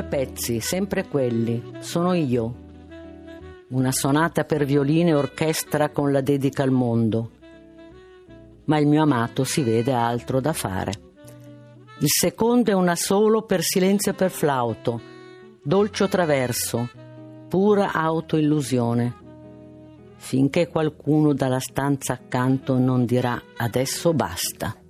pezzi, sempre quelli, sono io. Una sonata per violino e orchestra con la dedica al mondo. Ma il mio amato si vede altro da fare. Il secondo è una solo per silenzio e per flauto, dolce traverso, pura autoillusione. Finché qualcuno dalla stanza accanto non dirà adesso basta.